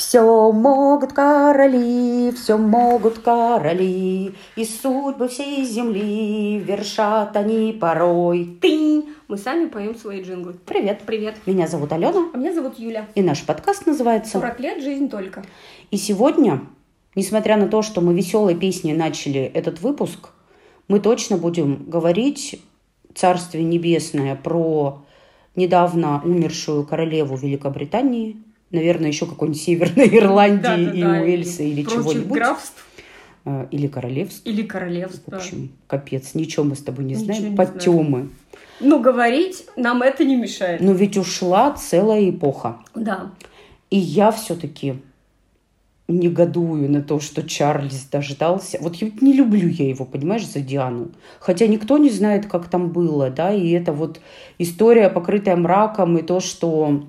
Все могут короли, все могут короли, И судьбы всей земли вершат они порой. Ты! Мы сами поем свои джинглы. Привет. Привет. Меня зовут Алена. А меня зовут Юля. И наш подкаст называется 40 лет, жизнь только. И сегодня, несмотря на то, что мы веселой песней начали этот выпуск, мы точно будем говорить Царствие Небесное про недавно умершую королеву Великобритании, наверное, еще какой-нибудь Северной Ирландии Да, да, и да, Уэльса или прочих чего-нибудь. графств Э, Или королевств. или королевств. В общем, капец, ничего мы с тобой не Ничего знаем. не Подтемы. Но говорить нам это не мешает. Но ведь ушла целая эпоха. Да. И я все-таки негодую на то, что Чарльз дождался. Вот я не люблю я его, понимаешь, за Диану. Хотя никто не знает, как там было, да, и это вот история, покрытая мраком, и то, что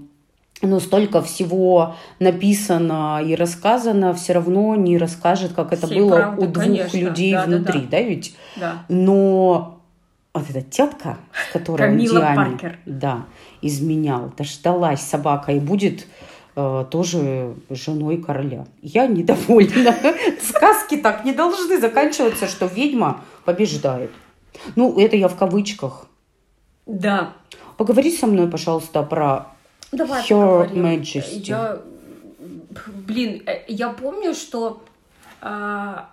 ну, столько всего написано и рассказано, все равно не расскажет, как это Всей было правды, у двух конечно. людей Да, да, внутри, да. да, ведь? Да. Но вот эта тетка, Камила Диане, да, изменял, дождалась собака и будет э, тоже женой короля. Я недовольна. Сказки так не должны заканчиваться, что ведьма побеждает. Ну, это я в кавычках. Да. Поговори со мной, пожалуйста, про Давай Her поговорим. Majesty. Я, блин, э, я помню, что а,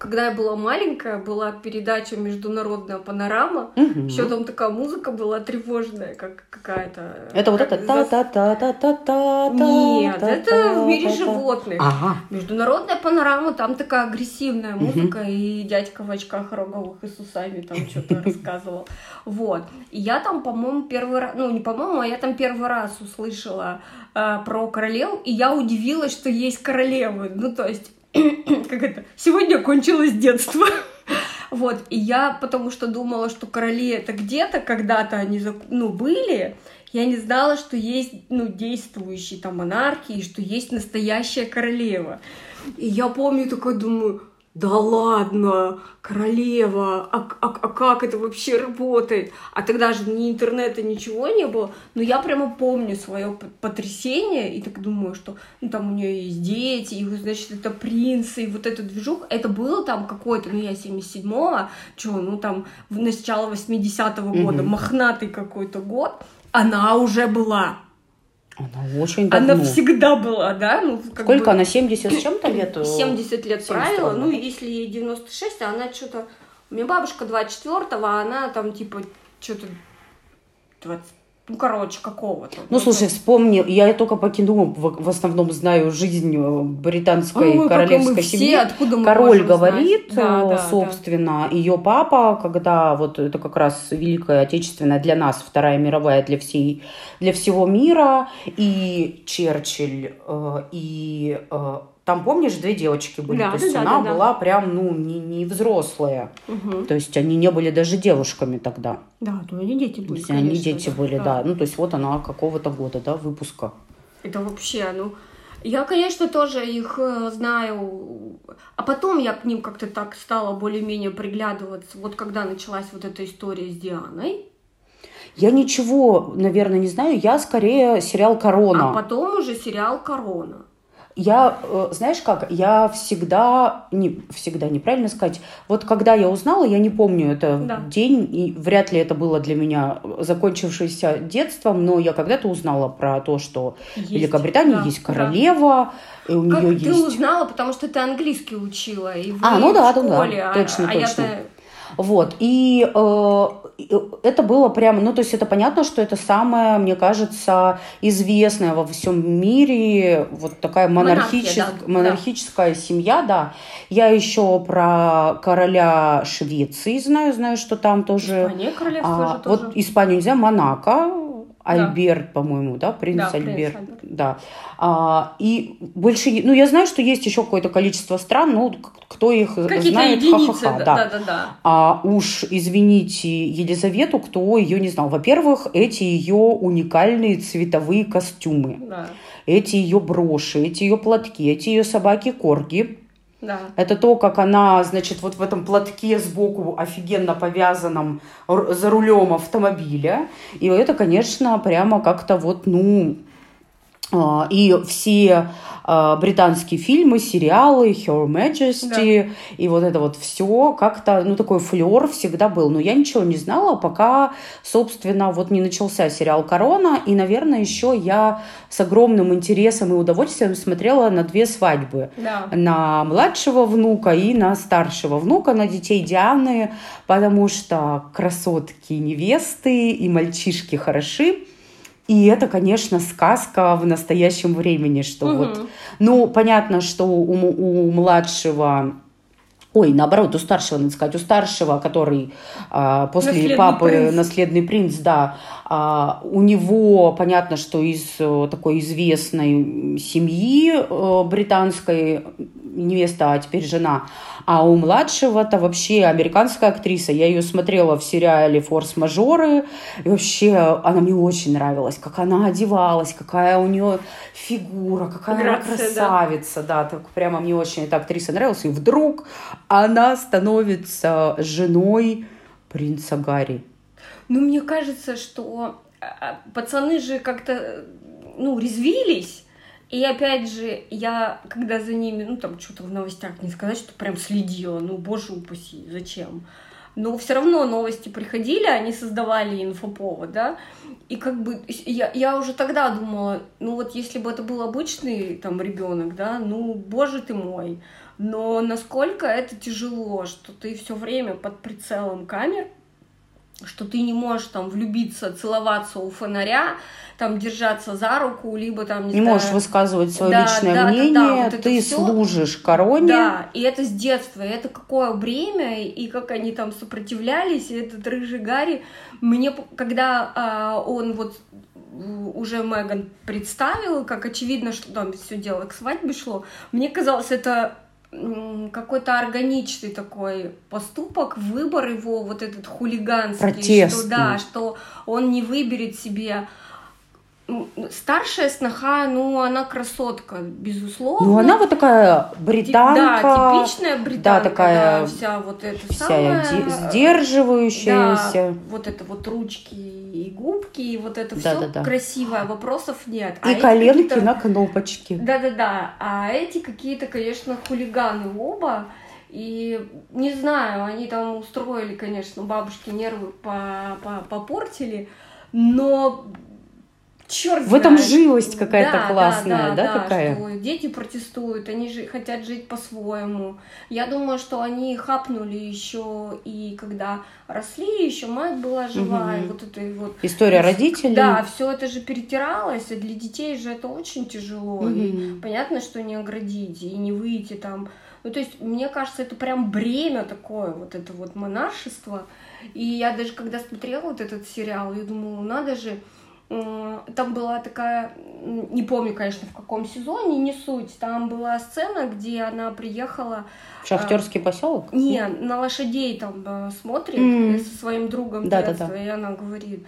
когда я была маленькая, была передача «Международная панорама». Мгм. Еще там такая музыка была тревожная, как какая-то. Это вот как это зас- та-та-та-та-та-та. Нет, это в мире животных. Ага. Международная панорама, там такая агрессивная музыка, и дядька в очках роговых и с усами там что-то рассказывал. Вот. И я там, по-моему, первый раз, ну не по-моему, а я там первый раз услышала э, про королев, и я удивилась, что есть королевы. Ну, то есть, как это, сегодня кончилось детство. Вот, и я потому что думала, что короли это где-то когда-то они ну, были, я не знала, что есть ну, действующие там монархии, и что есть настоящая королева. И я помню, такой думаю, да ладно, королева, а, а- а как это вообще работает? А тогда же ни интернета, ничего не было. Но я прямо помню свое потрясение и так думаю, что ну, там у нее есть дети, и, значит, это принцы, и вот этот движух, это было там какой-то, ну, я 77-го, что, ну, там, в начало 80-го года, Мгм. мохнатый какой-то год, она уже была. Она очень давно. Она всегда была, да? Ну, Сколько бы она? 70 с чем-то лет? 70 лет 70 правила. Ну, если ей 96, а она что-то... У меня бабушка 24-го, а она там, типа, что-то 20... Ну, короче, какого-то. Ну, слушай, вспомни, я только по кино в, в основном знаю жизнь э, британской Ой, королевской мы все, семьи. откуда мы Король говорит? Да, э, да, да. собственно, ее папа, когда вот это как раз Великая Отечественная для нас, Вторая мировая для всей, для всего мира, и Черчилль, э, и там, помнишь, две девочки были, Да, то есть да, она да, да. была прям, ну, не, не взрослая, Мгм. то есть они не были даже девушками тогда. Да, то они дети То были, есть они конечно, дети были, да. Ну, то есть вот она какого-то года, да, выпуска. Это вообще, ну... Я, конечно, тоже их э, знаю, а потом я к ним как-то так стала более-менее приглядываться, вот когда началась вот эта история с Дианой, Я ничего, наверное, не знаю. Я скорее сериал «Корона». а потом уже сериал «Корона». Я, э, знаешь как, я всегда, не, всегда неправильно сказать, вот когда я узнала, я не помню это Да. день, и вряд ли это было для меня закончившееся детством, но я когда-то узнала про то, что в Есть, Великобритании да, есть да. королева, и у Как нее ты есть... узнала, потому что ты английский учила, и вы А, ну в да, ну да, школе, а- точно, а, точно. я-то... Вот, и э, это было прямо, ну, то есть это понятно, что это самая, мне кажется, известная во всем мире вот такая монархичес- Монархия, да, да. монархическая семья, да. Я еще про короля Швеции знаю, знаю, что там тоже... Испания королевство а, же тоже. вот Испанию нельзя, Монако, Альберт, по-моему, да, принц Да, принц Альберт, Альберт. да. А, и больше, ну, я знаю, что есть еще какое-то количество стран, ну, к- кто их Какие-то знает, единицы, ха-ха-ха, да, да, да, да. а уж извините Елизавету, кто ее не знал. Во-первых, эти ее уникальные цветовые костюмы, Да, эти ее броши, эти ее платки, эти ее собаки-корги. Да. Это то, как она, значит, вот в этом платке сбоку офигенно повязанном за рулем автомобиля. И это, конечно, прямо как-то вот, ну, и все а, британские фильмы, сериалы, Her Majesty, да. и вот это вот все как-то, ну, такой флер всегда был. Но я ничего не знала, пока, собственно, вот не начался сериал «Корона», и, наверное, еще я с огромным интересом и удовольствием смотрела на две свадьбы. Да. На младшего внука и на старшего внука, на детей Дианы, потому что красотки невесты и мальчишки хороши. И это, конечно, сказка в настоящем времени, что угу. вот, ну, понятно, что у, у младшего Ой, наоборот, у старшего, надо сказать, у старшего, который а, после наследный папы принц. наследный принц, да, а, у него понятно, что из а, такой известной семьи а, британской невеста, а теперь жена, а у младшего-то вообще американская актриса. Я ее смотрела в сериале «Форс-мажоры». И вообще она мне очень нравилась. Как она одевалась, какая у нее фигура, какая Грация, она красавица. Да. да, так прямо мне очень эта актриса нравилась. И вдруг она становится женой принца Гарри. Ну, мне кажется, что а, а, пацаны же как-то, ну, резвились, и опять же, я, когда за ними, ну, там, что-то в новостях, не сказать, что прям следила, ну, боже упаси, зачем? Но все равно новости приходили, они создавали инфоповод, да, и как бы я, я уже тогда думала, ну вот если бы это был обычный там ребенок, да, ну боже ты мой, но насколько это тяжело, что ты все время под прицелом камер, что ты не можешь там влюбиться, целоваться у фонаря, там держаться за руку, либо там не, не знаю, можешь высказывать свое да, личное да, мнение, да, да, вот ты служишь короне. Да, и это с детства, и это какое время, и как они там сопротивлялись, и этот рыжий Гарри, мне, когда а, он вот уже Меган представил, как очевидно, что там все дело к свадьбе шло, мне казалось, это какой-то органичный такой поступок, выбор его, вот этот хулиганский, Протестный. что да, что он не выберет себе старшая сноха, ну, она красотка, безусловно. Ну, она вот такая британка. Да, типичная британка. Да, такая да, вся вот эта вся самая... сдерживающаяся. Да, вот это вот ручки и губки, и вот это да, все да, да. красивое, вопросов нет. И а коленки на кнопочке. Да-да-да, а эти какие-то, конечно, хулиганы оба. И не знаю, они там устроили, конечно, бабушки нервы попортили, но черт В этом живость какая-то да, классная, да, да, да, такая? Что дети протестуют, они же хотят жить по-своему. Я думаю, что они хапнули еще и когда росли, еще мать была жива, угу. и вот это вот. История родителей. Да, все это же перетиралось, и для детей же это очень тяжело. Угу. И понятно, что не оградить и не выйти там. Ну, то есть, мне кажется, это прям бремя такое, вот это вот монаршество. И я даже когда смотрела вот этот сериал, я думала, надо же, там была такая, не помню, конечно, в каком сезоне, не суть. Там была сцена, где она приехала... В шахтерский поселок? Не, на лошадей там э, смотрит mm. со своим другом да, детства, да, да. и она говорит,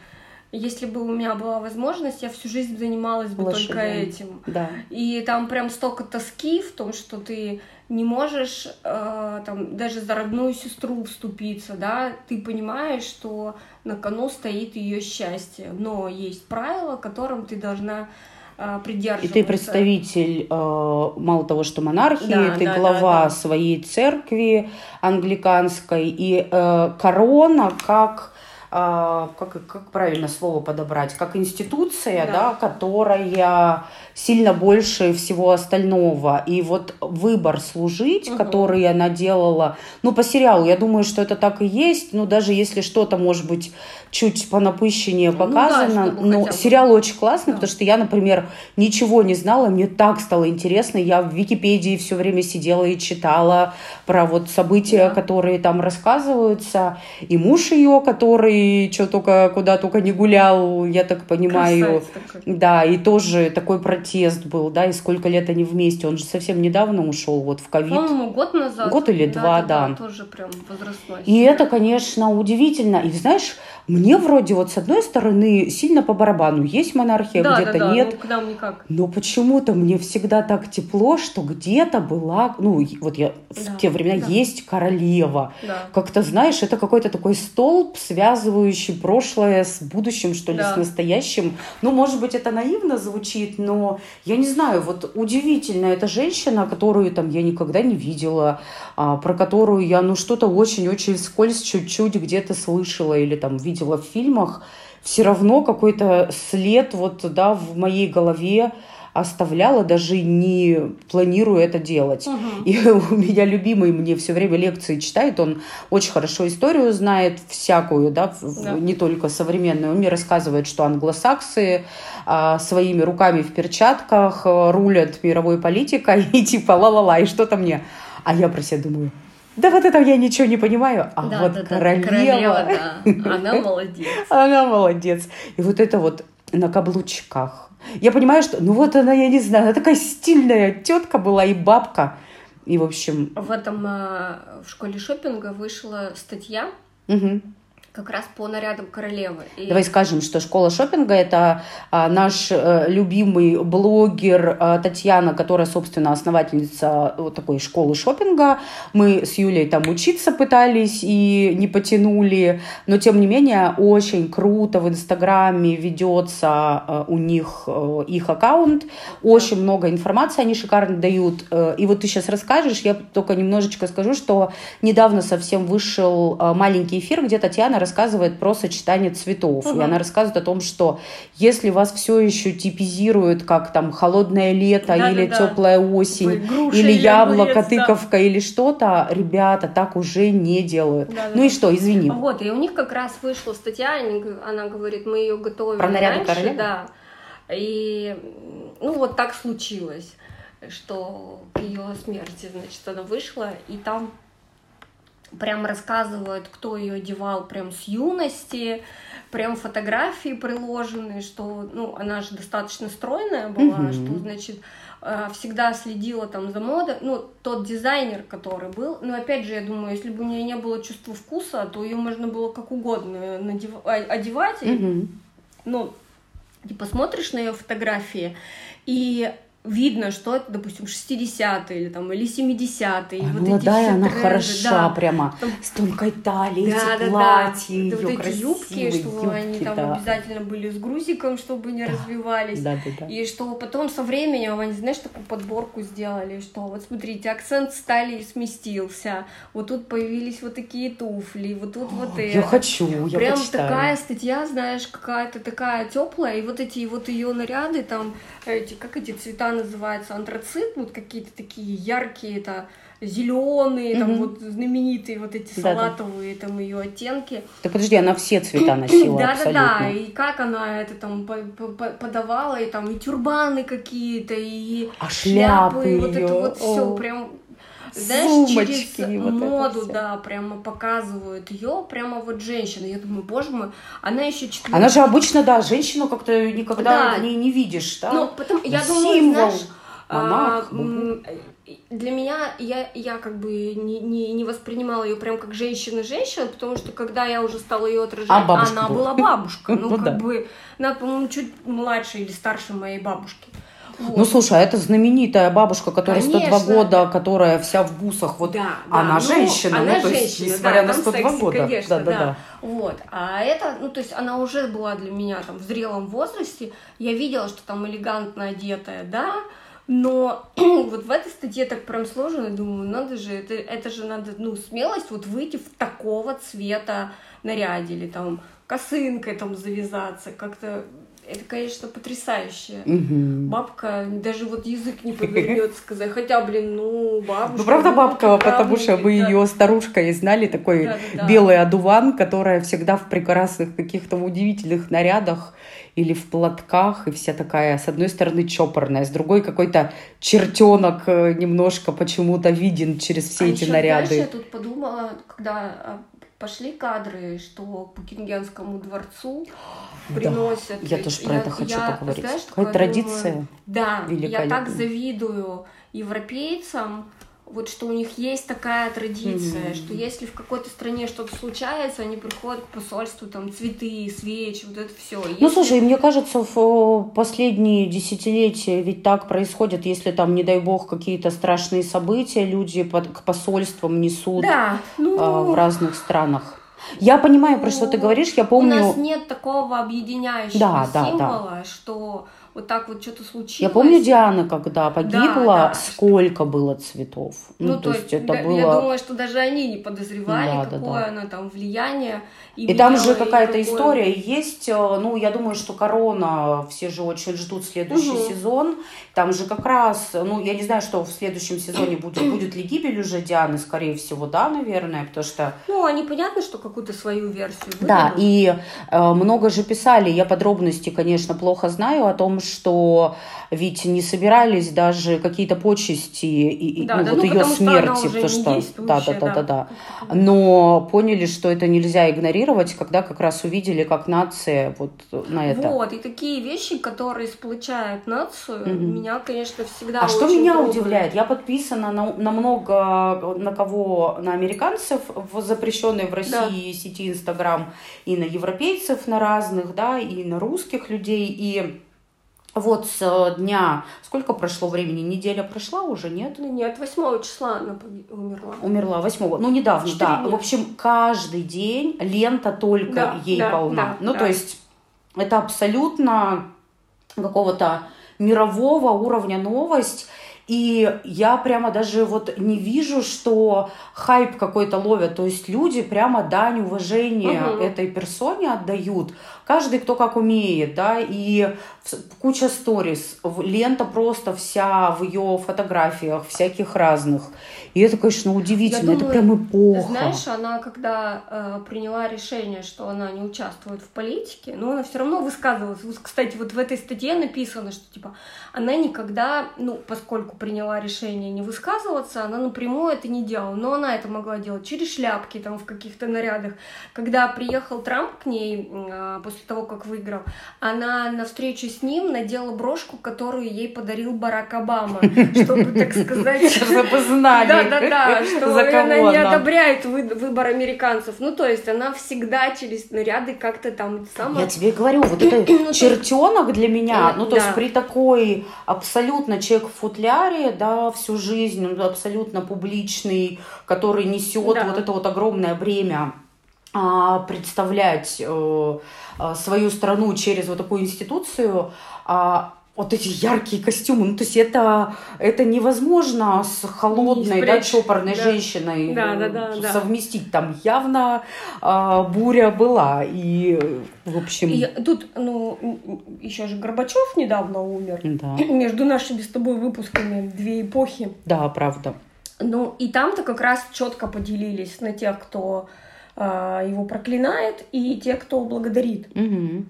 если бы у меня была возможность, я всю жизнь занималась бы Лошадям. только этим. Да. И там прям столько тоски в том, что ты не можешь э, там даже за родную сестру вступиться, да, ты понимаешь, что на кону стоит ее счастье, но есть правила, которым ты должна э, придерживаться. И ты представитель, э, мало того, что монархии, да, ты да, глава да, да. своей церкви англиканской, и э, корона как как, как правильно слово подобрать, как институция, да. Да, которая сильно больше всего остального. И вот выбор служить, угу. который она делала, ну, по сериалу, я думаю, что это так и есть, ну, даже если что-то, может быть, чуть по напыщеннее показано, ну, да, но сериал очень классный, да. потому что я, например, ничего не знала, мне так стало интересно, я в Википедии все время сидела и читала про вот события, да. которые там рассказываются, и муж ее, который что только куда только не гулял, я так понимаю, да, и тоже такой протест был, да, и сколько лет они вместе, он же совсем недавно ушел, вот в ковид. По-моему, год назад. Год или да, два, да. да. Тоже прям возрастной. И это, конечно, удивительно, и знаешь, мне вроде вот с одной стороны сильно по барабану. Есть монархия, Да, где-то да, да, нет. ну, к нам никак. Но почему-то мне всегда так тепло, что где-то была, ну, вот я Да, в те времена да. есть королева. Да. Как-то, знаешь, это какой-то такой столб, связывающий прошлое с будущим, что ли, Да. с настоящим. Ну, может быть, это наивно звучит, но я не знаю, вот удивительно, эта женщина, которую там я никогда не видела, а, про которую я, ну, что-то очень-очень скользь чуть-чуть где-то слышала или там видела в фильмах, все равно какой-то след вот, да, в моей голове оставляла, даже не планируя это делать. Мгм. И у меня любимый мне все время лекции читает, он очень хорошо историю знает, всякую, да, Да. не только современную. Он мне рассказывает, что англосаксы а, своими руками в перчатках а, рулят мировой политикой и типа ла-ла-ла, и что-то мне. А я про себя думаю, да вот это я ничего не понимаю, а Да, вот да, да, королева, королева, да. Она молодец. она молодец. И вот это вот на каблучках. Я понимаю, что, ну вот она, я не знаю, она такая стильная тетка была и бабка. И, в общем, В этом э, в школе шопинга вышла статья мгм. Как раз по нарядам королевы. И- давай скажем, что школа шопинга это а, наш э, любимый блогер а, Татьяна, которая, собственно, основательница вот такой школы шопинга. Мы с Юлей там учиться пытались и не потянули, но тем не менее очень круто в Инстаграме ведется э, у них э, их аккаунт, очень много информации они шикарно дают. Э, И вот ты сейчас расскажешь, я только немножечко скажу, что недавно совсем вышел э, маленький эфир, где Татьяна рассказывает про сочетание цветов. И Мгм. она рассказывает о том, что если вас все еще типизируют как там холодное лето или Да-да-да. теплая осень, Ой, груша или яблоко, огурец, да. тыковка или что-то, ребята так уже не делают. Да-да-да. Ну и что, извини. Вот, и у них как раз вышла статья, она говорит, мы ее готовили Про раньше, королевы? да. И ну вот так случилось, что к ее смерти, значит, она вышла, и там прям рассказывают, кто ее одевал прям с юности, прям фотографии приложены, что, ну, она же достаточно стройная была, Мгм. что, значит, э, всегда следила там за модой, ну, тот дизайнер, который был, но опять же, я думаю, если бы у нее не было чувства вкуса, то ее можно было как угодно надев- а- одевать, Мгм. ну, ты посмотришь на ее фотографии, и видно, что это, допустим, 60-е или, там, или 70-е. Ой, вот эти молодая, все она тренды, хороша да. прямо. Там- С тонкой талией, Да, эти да, платья, Да, вот эти юбки, что они юбки, там да. обязательно были с грузиком, чтобы не Да, развивались. Да, да, да. И что потом со временем они, знаешь, такую подборку сделали, что вот смотрите, акцент стали сместился, вот тут появились вот такие туфли, вот тут вот это. Я хочу, я Прям почитаю. такая статья, знаешь, какая-то такая теплая, и вот эти вот ее наряды, там, эти, как эти цвета называются, антрацит, вот какие-то такие яркие, это зеленые, там Мгм. вот знаменитые вот эти Да-да. салатовые там ее оттенки. Да подожди, она все цвета носила Да, да, да. И как она это там по- по- по- подавала, и там и тюрбаны какие-то, и А шляпы и вот это вот все прям. Знаешь, Сумочки, через вот моду, да, прямо показывают ее, прямо вот женщина. Я думаю, боже мой, она еще четвертая. Она же обычно, да, женщину как-то никогда Да. в ней не видишь, да? Ну, потом, я Ну, думаю, символ, знаешь, монарх, а, для меня, я, я как бы не, не, не воспринимала ее прям как женщина-женщина, потому что когда я уже стала ее отражать, А она была. была бабушка. Ну, Ну как бы, она, по-моему, чуть младше или старше моей бабушки. Вот. Ну, слушай, а это знаменитая бабушка, которая 102 Конечно. года, которая вся в бусах. Вот да, она да, женщина, она ну, то есть, женщина, несмотря да, на там 102 секси, года. конечно, Да, да, да. Вот. А это, ну, то есть она уже была для меня там в зрелом возрасте. Я видела, что там элегантно одетая, да, но вот в этой статье так прям сложно, думаю, надо же, это, это же надо, ну, смелость вот выйти в такого цвета наряде или там косынкой там завязаться, как-то, это, конечно, потрясающе. Мгм. Бабка, даже вот язык не повернется сказать, хотя, блин, ну, бабушка. Ну, правда, ну, бабка, потому правнуки, что мы да. ее старушкой знали, такой Да-да-да. белый одуван, которая всегда в прекрасных каких-то удивительных нарядах или в платках, и вся такая, с одной стороны, чопорная, с другой какой-то чертенок э, немножко почему-то виден через все А эти ещё, наряды. Знаешь, я тут подумала, когда а, пошли кадры, что к Букингемскому дворцу Да, приносят. я ведь тоже про это хочу я, поговорить. знаешь, Какая традиция. думаю, да, я так завидую европейцам, вот что у них есть такая традиция, Мгм. что если в какой-то стране что-то случается, они приходят к посольству, там цветы, свечи, вот это все. Ну, слушай, мне кажется, в э, последние десятилетия ведь так происходит, если там, не дай бог, какие-то страшные события, люди под- к посольствам несут да, ну, а, в разных странах. Я понимаю, про что ты Ну, говоришь, я у помню... нас нет такого объединяющего Да, да, да. символа, что вот так вот что-то случилось. Я помню Диана, когда погибла, да. сколько было цветов. Ну, то есть, это да, было... я думаю, что даже они не подозревали, Да, да, какое да. она там влияние. И там имела, же и какая-то какое- история есть. э, Ну, я думаю, что корона, все же очень ждут следующий Мгм. сезон. Там же как раз, ну, я не знаю, что в следующем сезоне будет. Будет ли гибель уже Дианы? Скорее всего, да, наверное, потому что... Ну, они понятно, что какую-то свою версию Да, выдадут. и э, много же писали, я подробности, конечно, плохо знаю о том, что ведь не собирались даже какие-то почести и, и, Да, ну, да, вот ну, ее что смерти, уже потому не что да, да, да, да, да. да. Но поняли, что это нельзя игнорировать, когда как раз увидели, как нация вот на это. Вот, и такие вещи, которые сплочают нацию, Мгм. меня, конечно, всегда А что меня трогают. удивляет, я подписана на, на много, на кого, на американцев в запрещенной в России сети Инстаграм, и на европейцев, на разных, да, и на русских людей, и вот с э, дня, сколько прошло времени, неделя прошла уже, нет? Ну, нет, 8 числа она умерла. Умерла восьмого, ну недавно, да. дня. В общем, каждый день лента только Да, ей да, полна. да, ну да. то есть это абсолютно какого-то мирового уровня новость. И я прямо даже вот не вижу, что хайп какой-то ловят. То есть люди прямо дань уважения Мгм. этой персоне отдают. Каждый, кто как умеет, да, и куча сторис, лента просто вся в ее фотографиях, всяких разных. И это, конечно, удивительно, Я это думаю, прям эпоха. Знаешь, она когда э, приняла решение, что она не участвует в политике, но она все равно высказывалась. Кстати, вот в этой статье написано, что типа она никогда, ну, поскольку приняла решение не высказываться, она напрямую это не делала. Но она это могла делать через шляпки, там, в каких-то нарядах. Когда приехал Трамп к ней э, после того, как выиграл, она на встречу с ним надела брошку, которую ей подарил Барак Обама, чтобы, так сказать... Чтобы знали, Да, да, да, что она не одобряет вы- выбор американцев. Ну, то есть она всегда через наряды как-то там сама... Я тебе говорю, вот это Ну, то- чертенок для меня, Э, ну то есть да. при такой абсолютно человек в футляре, да, всю жизнь, он абсолютно публичный, который несет Да. вот это вот огромное бремя а, представлять э, а, свою страну через вот такую институцию, а, вот эти яркие костюмы, ну то есть это, это невозможно с холодной, Не да, чопорной Да. женщиной Да, да, э, да, да. совместить. Там явно а, буря была. И, в общем, И тут, ну, еще же Горбачев недавно умер. да, Между нашими с тобой выпусками две эпохи. да, правда. Ну, и там-то как раз четко поделились на тех, кто а, его проклинает, и те, кто благодарит. Мгм.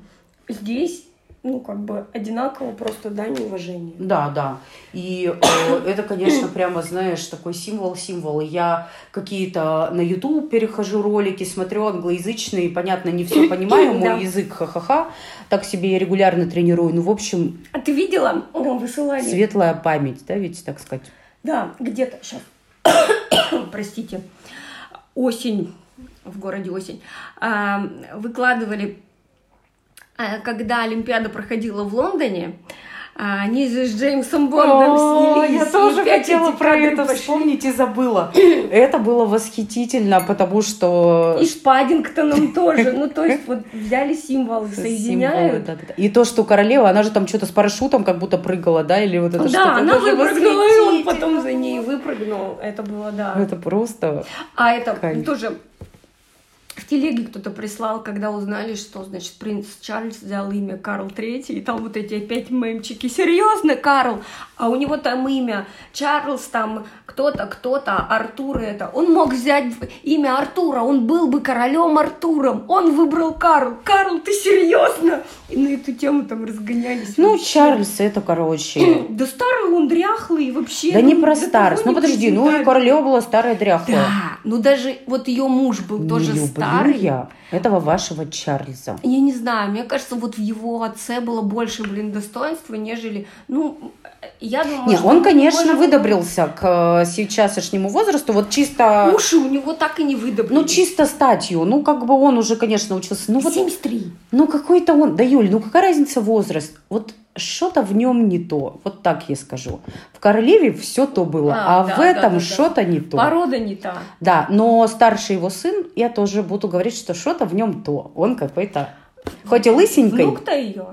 Здесь, ну, как бы одинаково просто дань уважения. Да, да. И э, это, конечно, прямо, знаешь, такой символ-символ. Я какие-то на YouTube перехожу ролики, смотрю англоязычные, понятно, не все понимаю, мой Да. язык ха-ха-ха. Так себе я регулярно тренирую. Ну, в общем, А ты видела? О, высылали. светлая память, да, ведь, так сказать. Да, где-то сейчас. Простите. Осень в городе осень. А, выкладывали, когда Олимпиада проходила в Лондоне, а, они же с Джеймсом Бондом О, снялись. я тоже хотела про это пошли. вспомнить и забыла. Это было восхитительно, потому что... И с Паддингтоном тоже. Ну, то есть, вот взяли символы, Символы, соединяют. да, да, да. И то, что королева, она же там что-то с парашютом как будто прыгала, да, или вот это что-то. Да, она выпрыгнула, и он потом за ней выпрыгнул. Это было, да. Это просто... А это Кайф. тоже в телеге кто-то прислал, когда узнали, что, значит, принц Чарльз взял имя Карл Третий, и там вот эти опять мемчики. Серьезно, Карл? А у него там имя Чарльз, там кто-то, кто-то, Артур это. Он мог взять имя Артура, он был бы королем Артуром. Он выбрал Карл. Карл, ты серьезно? И на эту тему там разгонялись. Ну, вообще. Чарльз, это, короче... Да старый он дряхлый вообще. Да не ну, про старость. Ну, подожди, ну, и королева была старая дряхлая. Да, ну даже вот ее муж был Не тоже люблю старый. я этого вашего Чарльза. Я не знаю, мне кажется, вот в его отце было больше, блин, достоинства, нежели, ну, Я думаю, Не, что он, конечно, может, выдобрился к э, сейчасшнему возрасту, вот чисто, Уши у него так и не выдобрились. ну, чисто статью, ну, как бы он уже, конечно, учился, ну, вот, 73. ну, какой-то он, да, Юль, ну, какая разница возраст, вот что-то в нем не то, вот так я скажу. В Королеве все то было, А, а, да, в да, этом да, да. что-то не то. Порода не та. Да, но старший его сын, я тоже буду говорить, что что-то в нем то, он какой-то, хоть и лысенький, Внук-то ее.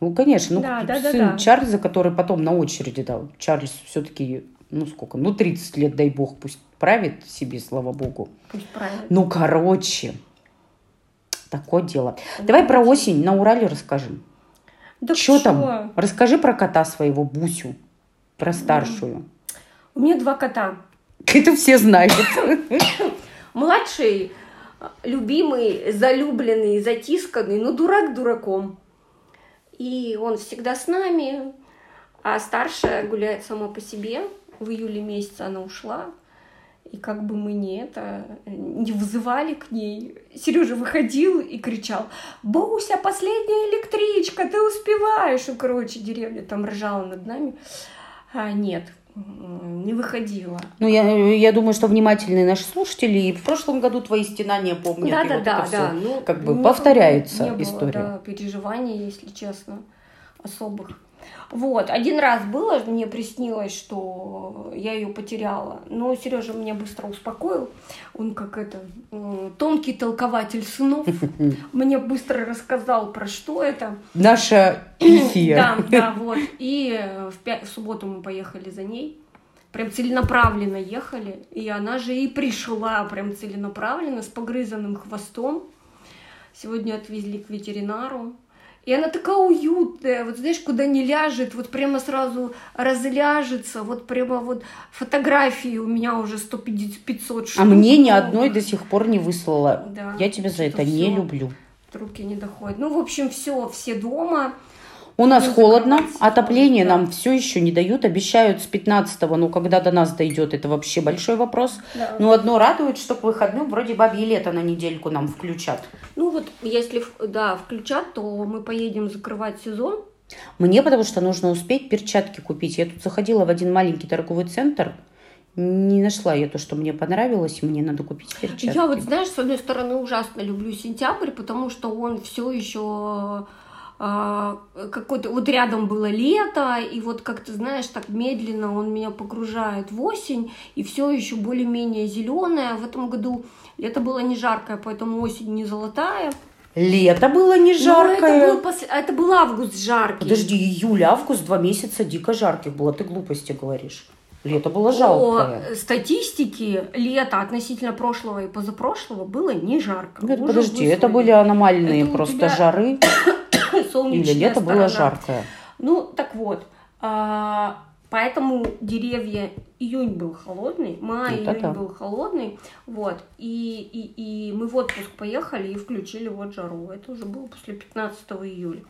Ну, конечно, ну, Да, да, да, сын да. Чарльза, который потом на очереди дал. Чарльз все-таки, ну, сколько, ну, 30 лет, дай бог, пусть правит себе, слава богу. Пусть правильно. Ну, короче, такое дело. Давай про осень на Урале расскажем. Да Что там? Расскажи про кота своего, Бусю, про старшую. У меня два кота. Это все знают. Младший, любимый, залюбленный, затисканный, но дурак дураком. И он всегда с нами. А старшая гуляет сама по себе. В июле месяце она ушла. И как бы мы не это, не вызывали к ней. Сережа выходил и кричал, Буся, последняя электричка, ты успеваешь. И, короче, деревня там ржала над нами. А, нет, не выходила. Ну, я, я думаю, что внимательные наши слушатели и в прошлом году твои стенания помнят. Да, да, вот да, да. Ну, как бы не повторяется было- не было, история. да, переживаний, если честно, особых. Вот, один раз было, мне приснилось, что я ее потеряла. Но Сережа меня быстро успокоил. Он как это, м, тонкий толкователь снов. Мне быстро рассказал, про что это. Наша Ифия. Да, да, вот. И э, в, пя- в субботу мы поехали за ней. Прям целенаправленно ехали. И она же и пришла прям целенаправленно с погрызанным хвостом. Сегодня отвезли к ветеринару. И она такая уютная, вот знаешь, куда не ляжет, вот прямо сразу разляжется, вот прямо вот фотографии у меня уже 150 500 штук. А мне ни одной до сих пор не выслала. Да, Я тебя за это не люблю. Руки не доходят. Ну, в общем, все, все дома. У нас Ну, холодно, отопление нам все еще не дают, обещают с 15-го, но когда до нас дойдет, это вообще большой вопрос. Да. Но одно радует, что к выходным вроде бабье лето на недельку нам включат. Ну вот, если, да, включат, то мы поедем закрывать сезон. Мне потому что нужно успеть перчатки купить. Я тут заходила в один маленький торговый центр, не нашла я то, что мне понравилось, и мне надо купить перчатки. Я вот, знаешь, с одной стороны, ужасно люблю сентябрь, потому что он все еще какой-то... Вот рядом было лето, и вот как-то, знаешь, так медленно он меня погружает в осень, и все еще более-менее зеленое. В этом году лето было не жаркое, поэтому осень не золотая. Лето было не Но жаркое. это был, пос- это был август жаркий. Подожди, июль, август, два месяца дико жарких было. Ты глупости говоришь. Лето было жалкое. По статистике лето относительно прошлого и позапрошлого было не жарко. Нет, Уже подожди, это выслали. были аномальные Это просто тебя жары. Или солнечная лето было сторона. жаркое. Ну, так вот, а, поэтому деревья, июнь был холодный, май, Это июнь был холодный, вот, и, и, и мы в отпуск поехали и включили вот жару, это уже было после 15 июля.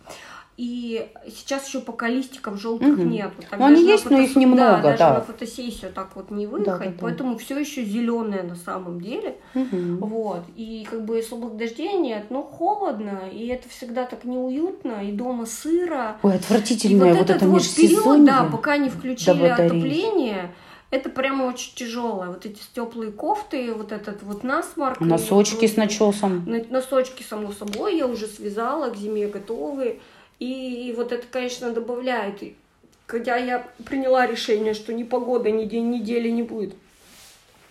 И сейчас еще пока листиков желтых Мгм. нету. Так Ну, они есть, но их фотос- немного, даже да. на фотосессию так вот не выехать, Да, да, да. поэтому все еще зеленое на самом деле. Мгм. Вот. И как бы особых дождей нет, но холодно, и это всегда так неуютно, и дома сыро. Ой, И отвратительное вот, этот это вот период, да, пока не включили отопление, это прямо очень тяжелое. Вот эти теплые кофты, вот этот вот насморк. и Носочки с вот- начесом. На- Носочки, само собой, я уже связала, к зиме готовы. И вот это, конечно, добавляет. Хотя я приняла решение, что ни погода, ни день недели не будет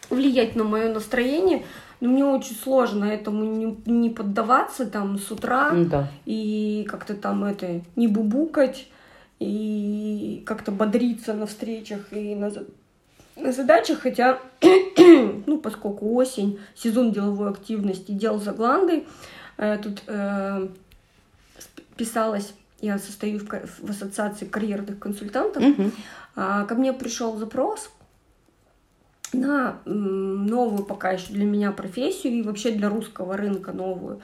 влиять на мое настроение, но мне очень сложно этому не, не поддаваться там с утра Да. и как-то там это не бубукать и как-то бодриться на встречах и на, на задачах, хотя, ну, поскольку осень, сезон деловой активности, дел за гландой, э, тут э, писалось, я состою в, в ассоциации карьерных консультантов, а, ко мне пришел запрос на новую пока еще для меня профессию и вообще для русского рынка новую.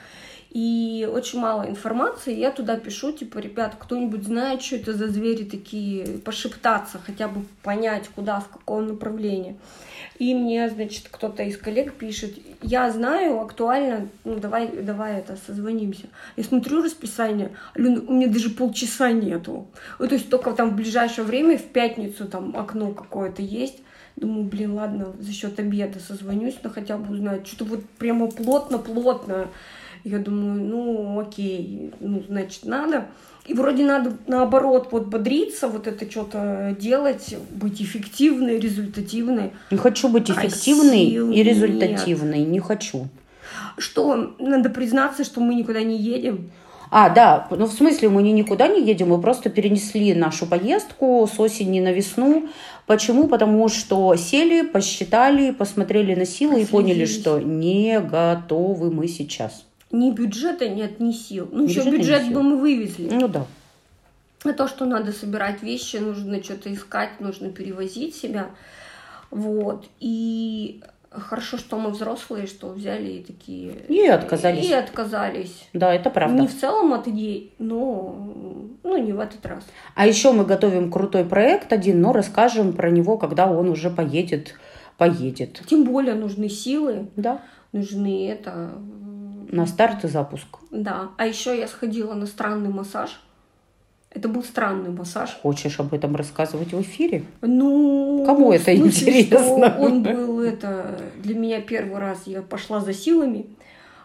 и очень мало информации. Я туда пишу, типа, ребят, кто-нибудь знает, что это за звери такие, пошептаться, хотя бы понять, куда, в каком направлении. И мне, значит, кто-то из коллег пишет, я знаю, актуально, ну давай, давай это, созвонимся. Я смотрю расписание, у меня даже полчаса нету. Ну, то есть только там в ближайшее время, в пятницу там окно какое-то есть. Думаю, блин, ладно, за счет обеда созвонюсь, но хотя бы узнать. Что-то вот прямо плотно-плотно. Я думаю, ну окей, ну значит надо. И вроде надо наоборот вот бодриться, вот это что-то делать, быть эффективной, результативной. Не хочу быть а эффективной а и результативной, нет. не хочу. Что, надо признаться, что мы никуда не едем. А, да, ну в смысле мы не никуда не едем, мы просто перенесли нашу поездку с осени на весну. Почему? Потому что сели, посчитали, посмотрели на силы и поняли, что не готовы мы сейчас. Ни бюджета нет, ни сил. Ну, еще бюджет бы мы вывезли. Ну да. А то, что надо собирать вещи, нужно что-то искать, нужно перевозить себя. Вот. И хорошо, что мы взрослые, что взяли и такие... И отказались. И отказались. Да, это правда. Не в целом от идей, но ну, не в этот раз. А еще мы готовим крутой проект один, но расскажем про него, когда он уже поедет, поедет. Тем более нужны силы. Да. Нужны это на старт и запуск. Да. А еще я сходила на странный массаж. Это был странный массаж. Хочешь об этом рассказывать в эфире? Ну, кому это смысле, интересно? он был это для меня первый раз. Я пошла за силами.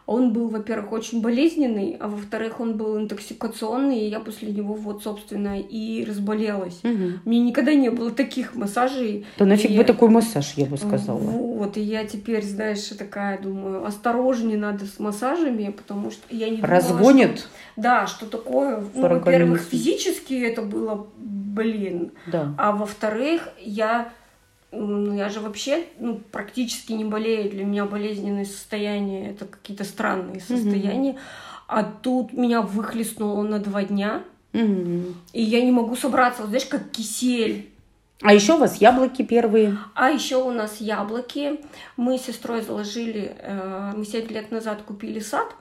Он был, во-первых, очень болезненный, а во-вторых, он был интоксикационный, и я после него вот, собственно, и разболелась. Угу. Мне никогда не было таких массажей. Да нафиг и... бы такой массаж, я бы сказала. Вот, и я теперь, знаешь, такая думаю, осторожнее надо с массажами, потому что я не Разгонит? Думала, что... Да, что такое, ну, во-первых, физически это было, блин, да. а во-вторых, я ну, я же вообще ну, практически не болею. Для меня болезненные состояния это какие-то странные состояния. Mm-hmm. А тут меня выхлестнуло на два дня. Mm-hmm. И я не могу собраться, вот, знаешь, как кисель. А еще у вас яблоки первые. А еще у нас яблоки. Мы с сестрой заложили, э, мы 7 лет назад купили сад.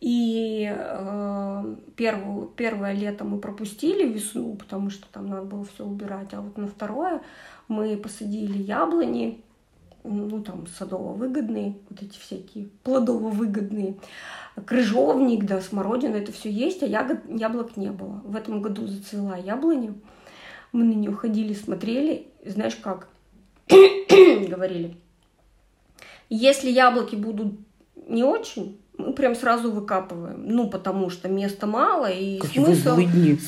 И э, первую, первое лето мы пропустили весну, потому что там надо было все убирать. А вот на второе мы посадили яблони, ну там садово-выгодные, вот эти всякие плодово-выгодные, крыжовник, да, смородина, это все есть, а ягод, яблок не было. В этом году зацвела яблоня, мы на нее ходили, смотрели, знаешь как, говорили, если яблоки будут не очень, мы прям сразу выкапываем. Ну, потому что места мало, и смысл,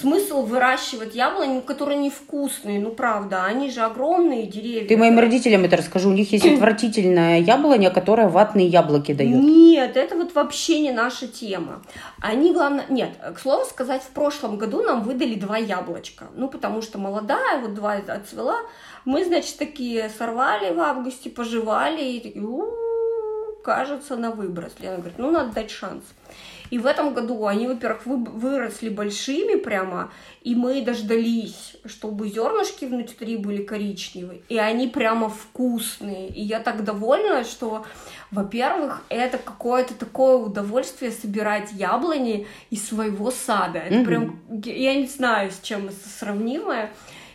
смысл выращивать яблони, которые невкусные, ну, правда, они же огромные деревья. Ты моим родителям это расскажу, у них есть отвратительная яблоня, которая ватные яблоки дает. Нет, это вот вообще не наша тема. Они, главное, нет, к слову сказать, в прошлом году нам выдали два яблочка, ну, потому что молодая, вот два отцвела, мы, значит, такие сорвали в августе, пожевали, и такие, у-у-у, кажется на выброс. Лена говорит, ну надо дать шанс. И в этом году они, во-первых, выросли большими прямо, и мы дождались, чтобы зернышки внутри были коричневые, и они прямо вкусные. И я так довольна, что, во-первых, это какое-то такое удовольствие собирать яблони из своего сада. Это mm-hmm. прям, я не знаю, с чем это сравнимое.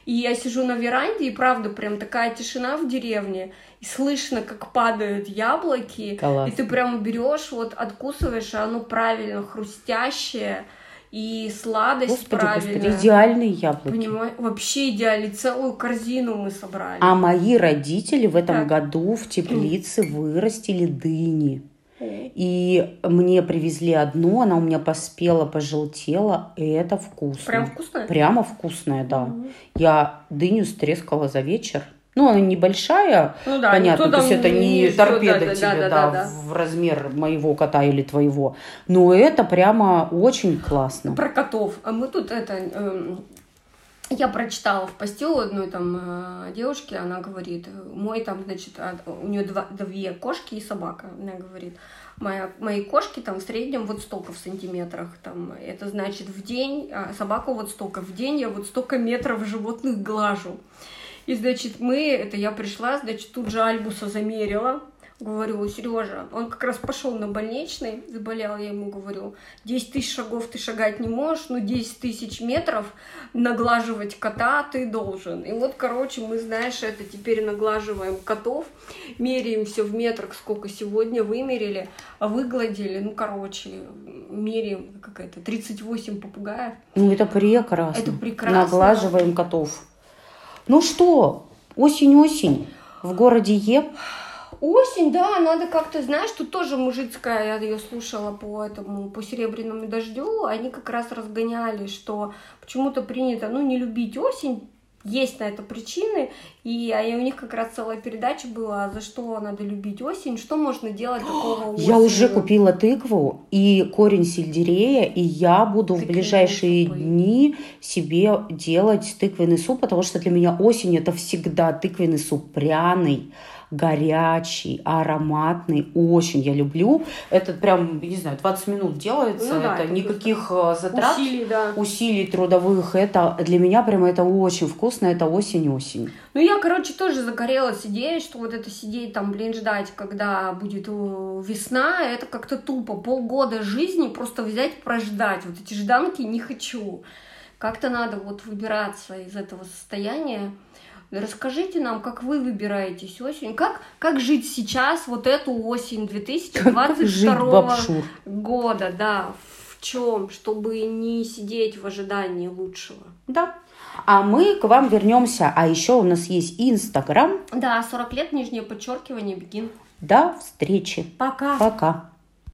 И я сижу на веранде, и правда, прям такая тишина в деревне, и слышно, как падают яблоки, Класс. и ты прям берешь, вот откусываешь, а оно правильно хрустящее, и сладость господи, правильная. Господи, идеальные яблоки. Понимаю, вообще идеально. Целую корзину мы собрали. А мои родители в этом так. году в теплице вырастили дыни. И мне привезли одну, она у меня поспела, пожелтела, и это вкусно. Прям вкусная? Прямо вкусная, да. Угу. Я дыню стрескала за вечер. Ну, она небольшая, ну, да, понятно, то есть это не, не торпеда да, тебе, да, да, да, да, в размер моего кота или твоего. Но это прямо очень классно. Про котов. А мы тут это... Я прочитала в посте у одной там э, девушки, она говорит, мой там, значит, у нее два, две кошки и собака, она говорит, моя, мои кошки там в среднем вот столько в сантиметрах, там, это значит в день, а собака вот столько в день, я вот столько метров животных глажу. И, значит, мы, это я пришла, значит, тут же Альбуса замерила, Говорю, Сережа, он как раз пошел на больничный, заболел, я ему говорю, 10 тысяч шагов ты шагать не можешь, но 10 тысяч метров наглаживать кота ты должен. И вот, короче, мы, знаешь, это теперь наглаживаем котов, меряем все в метрах, сколько сегодня вымерили, выгладили, ну, короче, меряем какая-то 38 попугаев. Ну, это прекрасно. Это прекрасно. Наглаживаем котов. Ну что, осень-осень в городе Е. Осень, да, надо как-то, знаешь, тут тоже мужицкая, я ее слушала по этому, по серебряному дождю, они как раз разгоняли, что почему-то принято, ну, не любить осень, есть на это причины, и, а у них как раз целая передача была, за что надо любить осень, что можно делать такого осенью. Я уже купила тыкву и корень сельдерея, и я буду Тыквенные в ближайшие супы. дни себе делать тыквенный суп, потому что для меня осень это всегда тыквенный суп пряный, горячий, ароматный, очень я люблю. Это прям, не знаю, 20 минут делается, Ну да, это это никаких э, затрат, Усилий, да. усилий трудовых, это для меня прямо это очень вкусно, это осень-осень. Ну, я, короче, тоже загорелась идеей, что вот это сидеть там, блин, ждать, когда будет э, весна, это как-то тупо. Полгода жизни просто взять, прождать. Вот эти жданки не хочу. Как-то надо вот выбираться из этого состояния. Расскажите нам, как вы выбираетесь осень, как, как жить сейчас, вот эту осень Как жить 2022 бабшур. года, да, в чем, чтобы не сидеть в ожидании лучшего. Да. А мы к вам вернемся. А еще у нас есть Инстаграм. Да, 40 лет, нижнее подчеркивание, бегин. До встречи. Пока. Пока.